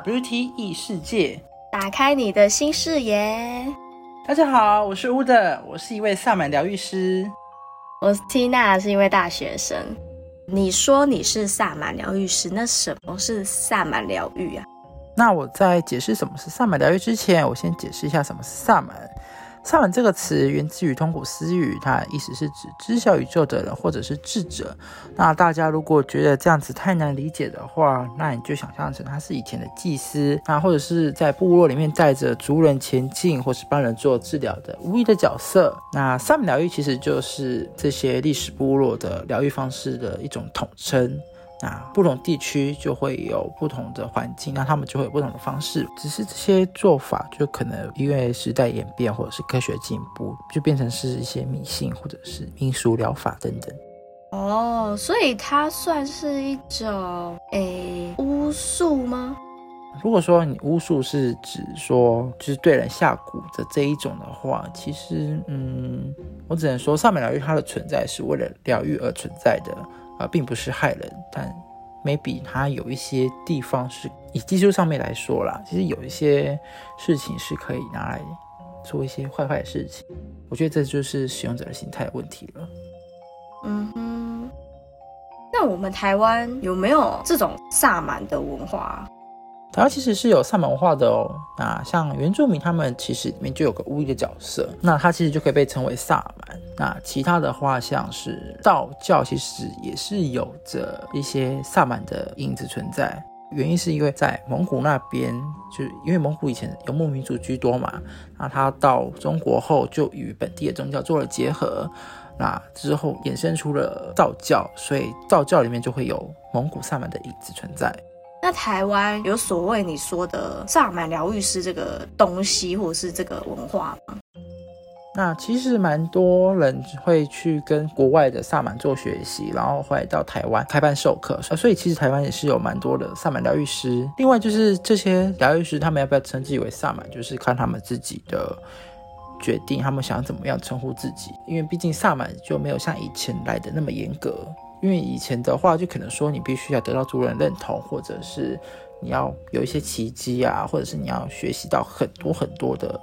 WT 异世界，打开你的新视野。大家好，我是乌的，我是一位萨满疗愈师。我是 Tina，是一位大学生。你说你是萨满疗愈师，那什么是萨满疗愈啊？那我在解释什么是萨满疗愈之前，我先解释一下什么是萨满。萨满这个词源自于通古斯语，它意思是指知晓宇宙的人或者是智者。那大家如果觉得这样子太难理解的话，那你就想象成他是以前的祭司，那或者是在部落里面带着族人前进，或是帮人做治疗的巫医的角色。那萨满疗愈其实就是这些历史部落的疗愈方式的一种统称。那不同地区就会有不同的环境，那他们就会有不同的方式。只是这些做法就可能因为时代演变或者是科学进步，就变成是一些迷信或者是民俗疗法等等。哦，所以它算是一种诶巫术吗？如果说你巫术是指说就是对人下蛊的这一种的话，其实嗯，我只能说上面疗愈它的存在是为了疗愈而存在的。啊，并不是害人，但 maybe 它有一些地方是以技术上面来说啦，其实有一些事情是可以拿来做一些坏坏的事情。我觉得这就是使用者的心态问题了。嗯哼，那我们台湾有没有这种萨满的文化？台湾其实是有萨满文化的哦。那像原住民，他们其实里面就有个巫医的角色，那他其实就可以被称为萨那其他的话，像是道教，其实也是有着一些萨满的影子存在。原因是因为在蒙古那边，就因为蒙古以前游牧民族居多嘛，那他到中国后就与本地的宗教做了结合，那之后衍生出了道教，所以道教里面就会有蒙古萨满的影子存在。那台湾有所谓你说的萨满疗愈师这个东西，或者是这个文化吗？那其实蛮多人会去跟国外的萨满做学习，然后会到台湾开班授课，所以其实台湾也是有蛮多的萨满疗愈师。另外就是这些疗愈师，他们要不要称自己为萨满，就是看他们自己的决定，他们想怎么样称呼自己。因为毕竟萨满就没有像以前来的那么严格。因为以前的话，就可能说你必须要得到族人认同，或者是你要有一些奇迹啊，或者是你要学习到很多很多的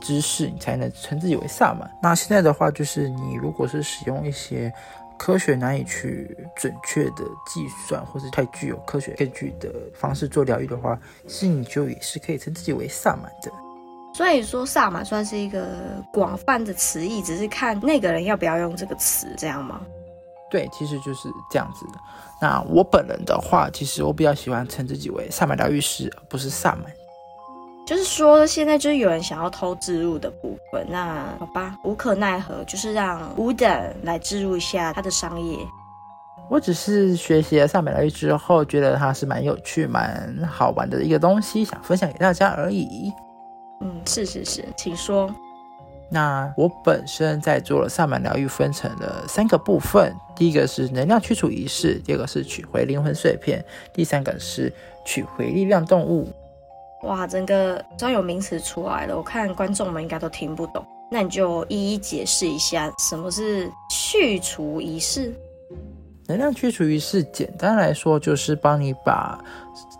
知识，你才能称自己为萨满。那现在的话，就是你如果是使用一些科学难以去准确的计算，或是太具有科学根据的方式做疗愈的话，其实你就也是可以称自己为萨满的。所以说，萨满算是一个广泛的词义，只是看那个人要不要用这个词，这样吗？对，其实就是这样子的。那我本人的话，其实我比较喜欢称自己为萨满疗愈师，而不是萨满。就是说，现在就是有人想要偷植入的部分，那好吧，无可奈何，就是让乌等来植入一下他的商业。我只是学习了萨满疗愈之后，觉得它是蛮有趣、蛮好玩的一个东西，想分享给大家而已。嗯，是是是，请说。那我本身在做了萨满疗愈，分成了三个部分。第一个是能量驱除仪式，第二个是取回灵魂碎片，第三个是取回力量动物。哇，整个专有名词出来了，我看观众们应该都听不懂。那你就一一解释一下，什么是去除仪式？能量驱除仪式，简单来说就是帮你把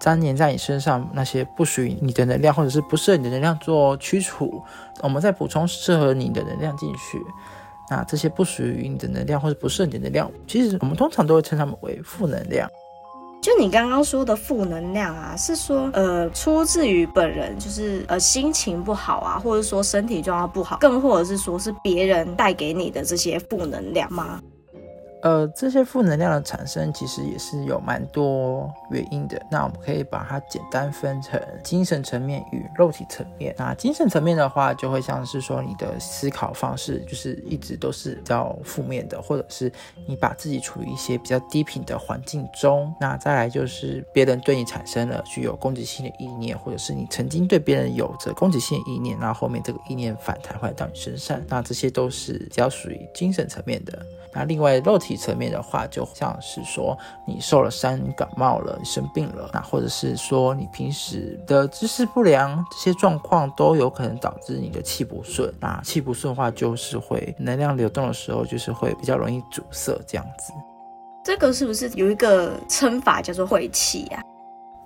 粘连在你身上那些不属于你的能量，或者是不适合你的能量做驱除。我们再补充适合你的能量进去。那这些不属于你的能量，或者不适合你的能量，其实我们通常都会称它们为负能量。就你刚刚说的负能量啊，是说呃出自于本人，就是呃心情不好啊，或者说身体状况不好，更或者是说是别人带给你的这些负能量吗？呃，这些负能量的产生其实也是有蛮多原因的。那我们可以把它简单分成精神层面与肉体层面。那精神层面的话，就会像是说你的思考方式就是一直都是比较负面的，或者是你把自己处于一些比较低频的环境中。那再来就是别人对你产生了具有攻击性的意念，或者是你曾经对别人有着攻击性意念，那后面这个意念反弹回到你身上，那这些都是比较属于精神层面的。那另外肉体层面的话，就像是说你受了伤、感冒了、生病了，那或者是说你平时的姿势不良，这些状况都有可能导致你的气不顺。那气不顺的话，就是会能量流动的时候，就是会比较容易阻塞这样子。这个是不是有一个称法叫做晦气呀？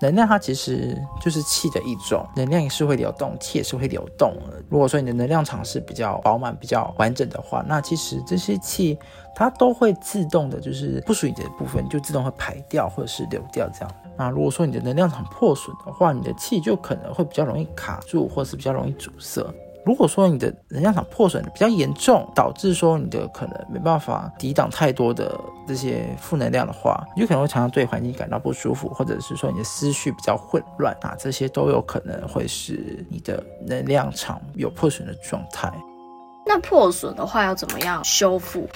能量它其实就是气的一种，能量也是会流动，气也是会流动的。如果说你的能量场是比较饱满、比较完整的话，那其实这些气它都会自动的，就是不属于你的部分就自动会排掉或者是流掉这样。那如果说你的能量场破损的话，你的气就可能会比较容易卡住，或是比较容易阻塞。如果说你的能量场破损比较严重，导致说你的可能没办法抵挡太多的这些负能量的话，你就可能会常常对环境感到不舒服，或者是说你的思绪比较混乱啊，这些都有可能会是你的能量场有破损的状态。那破损的话要怎么样修复？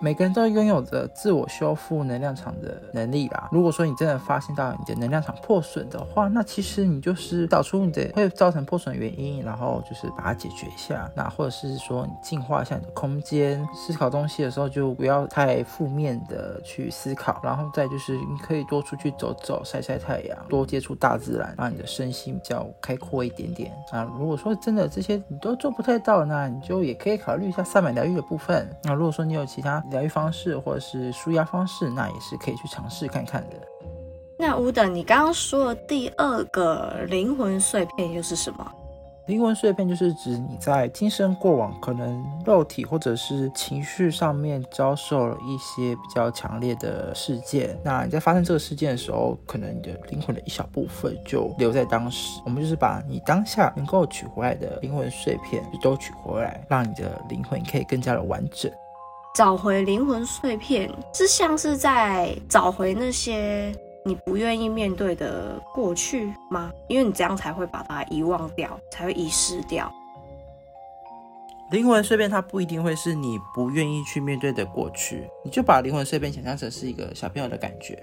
每个人都拥有着自我修复能量场的能力啦。如果说你真的发现到你的能量场破损的话，那其实你就是找出你的会造成破损原因，然后就是把它解决一下。那或者是说你净化一下你的空间，思考东西的时候就不要太负面的去思考。然后再就是你可以多出去走走，晒晒太阳，多接触大自然，让你的身心比较开阔一点点。啊如果说真的这些你都做不太到，那你就也可以考虑一下萨满疗愈的部分。那如果说你有其他，疗愈方式或者是舒压方式，那也是可以去尝试看看的。那吴等，你刚刚说的第二个灵魂碎片又是什么？灵魂碎片就是指你在今生过往可能肉体或者是情绪上面遭受了一些比较强烈的事件。那你在发生这个事件的时候，可能你的灵魂的一小部分就留在当时。我们就是把你当下能够取回来的灵魂碎片都取回来，让你的灵魂可以更加的完整。找回灵魂碎片，是像是在找回那些你不愿意面对的过去吗？因为你这样才会把它遗忘掉，才会遗失掉。灵魂碎片它不一定会是你不愿意去面对的过去，你就把灵魂碎片想象成是一个小朋友的感觉。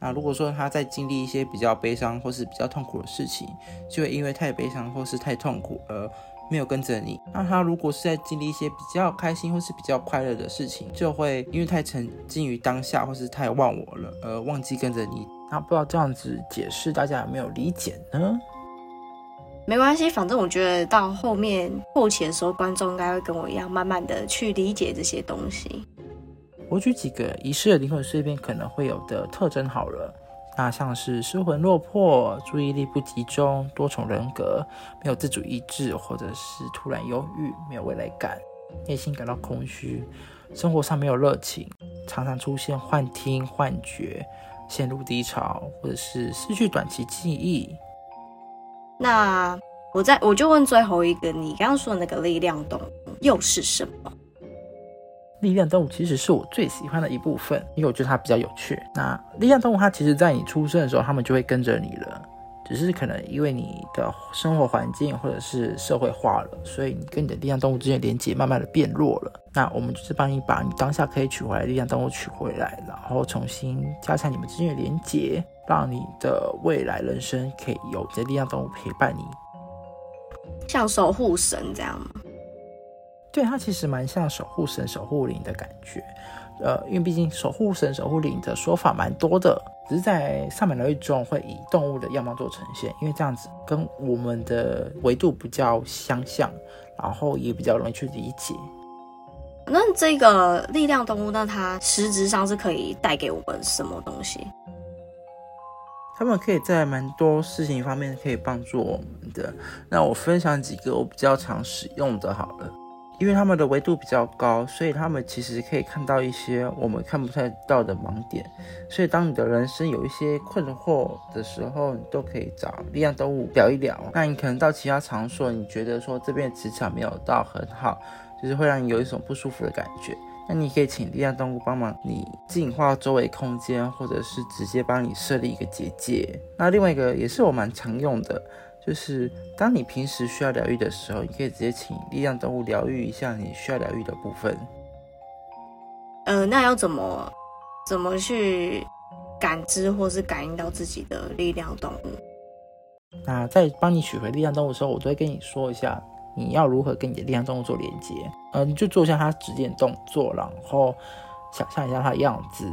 那如果说他在经历一些比较悲伤或是比较痛苦的事情，就会因为太悲伤或是太痛苦而。没有跟着你，那他如果是在经历一些比较开心或是比较快乐的事情，就会因为太沉浸于当下或是太忘我了，而忘记跟着你。那不知道这样子解释大家有没有理解呢？没关系，反正我觉得到后面后期的时候，观众应该会跟我一样，慢慢的去理解这些东西。我举几个遗失的灵魂碎片可能会有的特征好了。那像是失魂落魄、注意力不集中、多重人格、没有自主意志，或者是突然忧郁、没有未来感、内心感到空虚、生活上没有热情、常常出现幻听、幻觉、陷入低潮，或者是失去短期记忆。那我在我就问最后一个，你刚刚说的那个力量动物又是什么？力量动物其实是我最喜欢的一部分，因为我觉得它比较有趣。那力量动物它其实在你出生的时候，它们就会跟着你了，只是可能因为你的生活环境或者是社会化了，所以你跟你的力量动物之间的连接慢慢的变弱了。那我们就是帮你把你当下可以取回来的力量动物取回来，然后重新加强你们之间的连接，让你的未来人生可以有这力量动物陪伴你，像守护神这样吗？对它其实蛮像守护神、守护灵的感觉，呃，因为毕竟守护神、守护灵的说法蛮多的，只是在上面疗愈中会以动物的样貌做呈现，因为这样子跟我们的维度比较相像，然后也比较容易去理解。那这个力量动物，那它实质上是可以带给我们什么东西？他们可以在蛮多事情方面可以帮助我们的。那我分享几个我比较常使用的，好了。因为他们的维度比较高，所以他们其实可以看到一些我们看不太到的盲点。所以当你的人生有一些困惑的时候，你都可以找力量动物聊一聊。那你可能到其他场所，你觉得说这边磁场没有到很好，就是会让你有一种不舒服的感觉。那你可以请力量动物帮忙你净化周围空间，或者是直接帮你设立一个结界。那另外一个也是我蛮常用的。就是当你平时需要疗愈的时候，你可以直接请力量动物疗愈一下你需要疗愈的部分。呃，那要怎么怎么去感知或是感应到自己的力量动物？那在帮你取回力量动物的时候，我都会跟你说一下你要如何跟你的力量动物做连接。呃，你就做一下它指点动作，然后想象一下它的样子，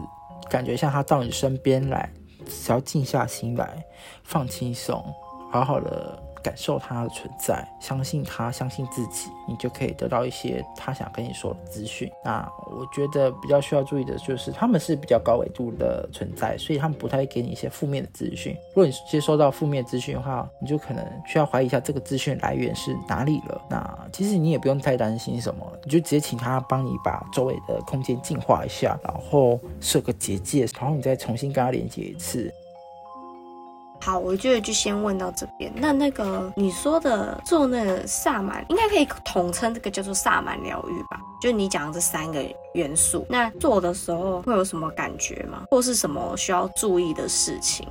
感觉像它到你身边来，只要静下心来，放轻松。好好的感受它的存在，相信它，相信自己，你就可以得到一些他想跟你说的资讯。那我觉得比较需要注意的就是，他们是比较高维度的存在，所以他们不太会给你一些负面的资讯。如果你接收到负面资讯的话，你就可能需要怀疑一下这个资讯来源是哪里了。那其实你也不用太担心什么，你就直接请他帮你把周围的空间净化一下，然后设个结界，然后你再重新跟他连接一次。好，我觉得就先问到这边。那那个你说的做那个萨满，应该可以统称这个叫做萨满疗愈吧？就你讲的这三个元素，那做的时候会有什么感觉吗？或是什么需要注意的事情？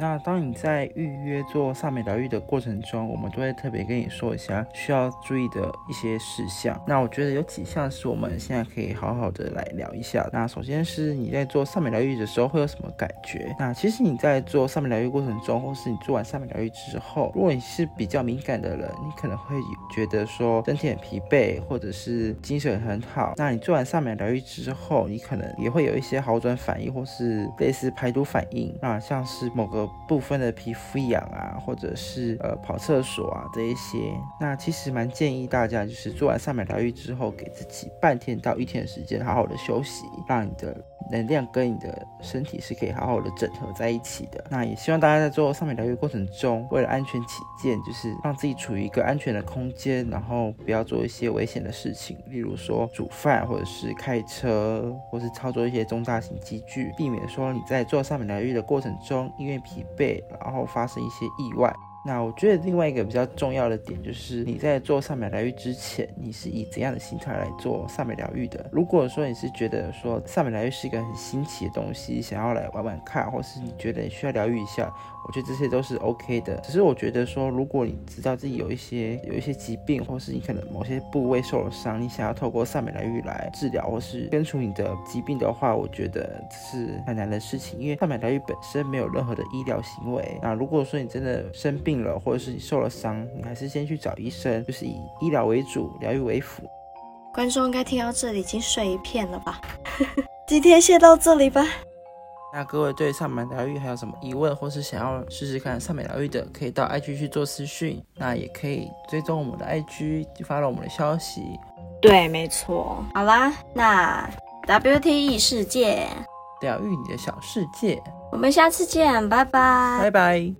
那当你在预约做萨美疗愈的过程中，我们都会特别跟你说一下需要注意的一些事项。那我觉得有几项是我们现在可以好好的来聊一下。那首先是你在做萨美疗愈的时候会有什么感觉？那其实你在做萨美疗愈过程中，或是你做完萨美疗愈之后，如果你是比较敏感的人，你可能会觉得说身体很疲惫，或者是精神很好。那你做完萨美疗愈之后，你可能也会有一些好转反应，或是类似排毒反应。那像是某个部分的皮肤痒啊，或者是呃跑厕所啊这一些，那其实蛮建议大家就是做完上面疗愈之后，给自己半天到一天的时间好好的休息，让你的能量跟你的身体是可以好好的整合在一起的。那也希望大家在做上面疗愈过程中，为了安全起见，就是让自己处于一个安全的空间，然后不要做一些危险的事情，例如说煮饭或者是开车，或是操作一些中大型机具，避免说你在做上面疗愈的过程中因为皮疲惫。然后发生一些意外。那我觉得另外一个比较重要的点就是你在做上美疗愈之前，你是以怎样的心态来做上美疗愈的？如果说你是觉得说上美疗愈是一个很新奇的东西，想要来玩玩看，或是你觉得你需要疗愈一下，我觉得这些都是 OK 的。只是我觉得说，如果你知道自己有一些有一些疾病，或是你可能某些部位受了伤，你想要透过上美疗愈来治疗或是根除你的疾病的话，我觉得是很难的事情，因为上美疗愈本身没有任何的医疗行为。那如果说你真的生病，病了，或者是你受了伤，你还是先去找医生，就是以医疗为主，疗愈为辅。观众应该听到这里已经睡一片了吧？今天先到这里吧。那各位对上门疗愈还有什么疑问，或是想要试试看上美疗愈的，可以到 IG 去做私讯。那也可以追踪我们的 IG，发了我们的消息。对，没错。好啦，那 WTE 世界疗愈你的小世界，我们下次见，拜拜，拜拜。